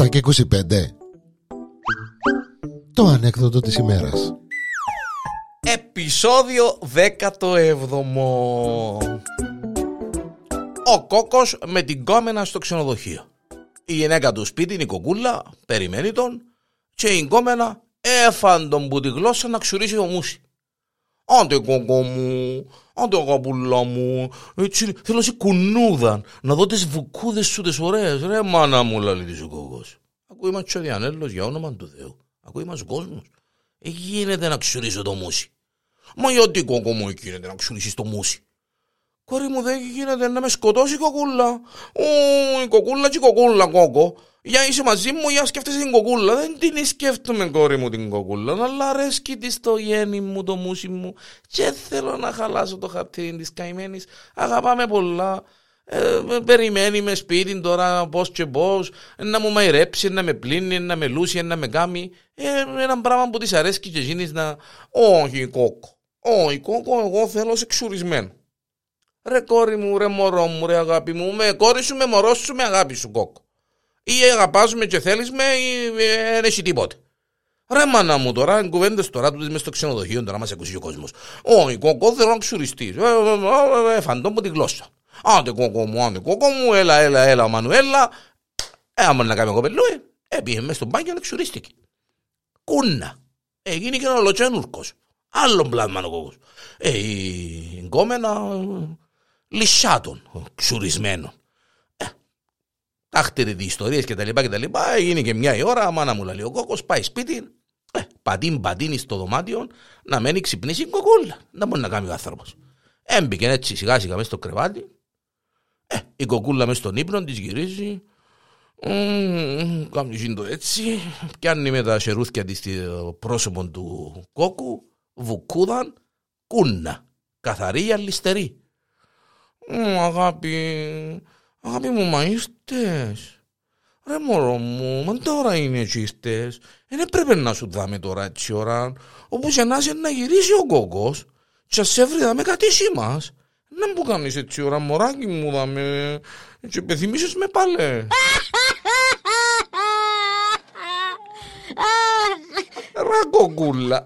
7 και 25 Το ανέκδοτο της ημέρας. Επισόδιο 17 Ο κόκκος με την κόμενα στο ξενοδοχείο. Η γυναίκα του σπίτι, η κοκούλα, περιμένει τον Και η κόμενα έφαν τον που τη γλώσσα να ξουρίσει το μουσι Άντε κόκκο μου, άντε αγαπουλά μου, έτσι θέλω σε κουνούδαν, να δω τις βουκούδες σου τις ωραίες, ρε μάνα μου λαλεί της ο κόκκος. Ακούει μας ο Διανέλος για όνομα του Θεού, ακούει μας ο κόσμος. Ε, γίνεται να ξουρίσω το μουσι. Μα γιατί κόκκο μου γίνεται να ξουρίσεις το μουσι. Κόρη μου δεν γίνεται να με σκοτώσει η κοκούλα. Ω, η κοκούλα και η κοκούλα κόκκο. Για είσαι μαζί μου, για σκέφτεσαι την κοκούλα. Δεν την σκέφτομαι, κόρη μου, την κοκούλα. Αλλά αρέσκει της στο γέννη μου, το μουσι μου. Και θέλω να χαλάσω το χαρτί της καημένης. Αγαπάμε πολλά. Ε, περιμένει με σπίτι τώρα πώς και πώς, να μου μαϊρέψει, να με πλύνει, να με λούσει, να με κάνει. Ε, ένα πράγμα που της αρέσκει και εκείνη να. Όχι, κόκκο. Όχι, κόκκο, εγώ θέλω σε ξουρισμένο. Ρε κόρη μου, ρε μωρό μου, ρε αγάπη μου, με κόρη σου, με μωρό σου, με αγάπη σου, κόκκο. Ή αγαπάς με και θέλεις με ή δεν έχει τίποτε. Ρε μάνα μου τώρα, κουβέντες τώρα του μες στο ξενοδοχείο, τώρα μας ακούσει ο κόσμος. Όχι, κόκκο, θέλω να ξουριστείς. Ε, ε, ε, φαντώ μου τη γλώσσα. Άντε κόκκο μου, άντε κόκκο μου, έλα, έλα, έλα, Μανουέλα. Ε, άμα να κάνει κοπελούι, έπιε μες στον μπάνιο να ξουρίστηκε. Κούνα. Έγινε και ένα λοτσένούρκος. Άλλον πλάσμα ο κόκκος. Ε, η γκόμενα λυσάτων, ξουρισμένων. Ε, τάχτερη τι ιστορίες και τα λοιπά και τα λοιπά, έγινε και μια η ώρα, μάνα μου λέει ο κόκκος, πάει σπίτι, ε, πατίν πατίνει στο δωμάτιο, να μένει ξυπνήσει η κοκούλα. Να μπορεί να κάνει ο άνθρωπος. Έμπηκε έτσι σιγά σιγά μέσα στο κρεβάτι, ε, η κοκούλα μέσα στον ύπνο της γυρίζει, κάνει το έτσι, πιάνει με τα σερούθια της στο πρόσωπο του κόκκου, βουκούδαν, κούνα, καθαρή αλυστερή. αγάπη, αγάπη μου, μα ήρθες. Ρε μωρό μου, μα τώρα είναι έτσι ήρθες. Δεν έπρεπε να σου δάμε τώρα έτσι ώρα, όπου και να είσαι να γυρίσει ο κόκκος και σε έβρει με κατήσει μας. Να μου κάνεις έτσι ώρα, μωράκι μου, δάμε, και πεθυμίσεις με πάλι. Ρε κοκούλα.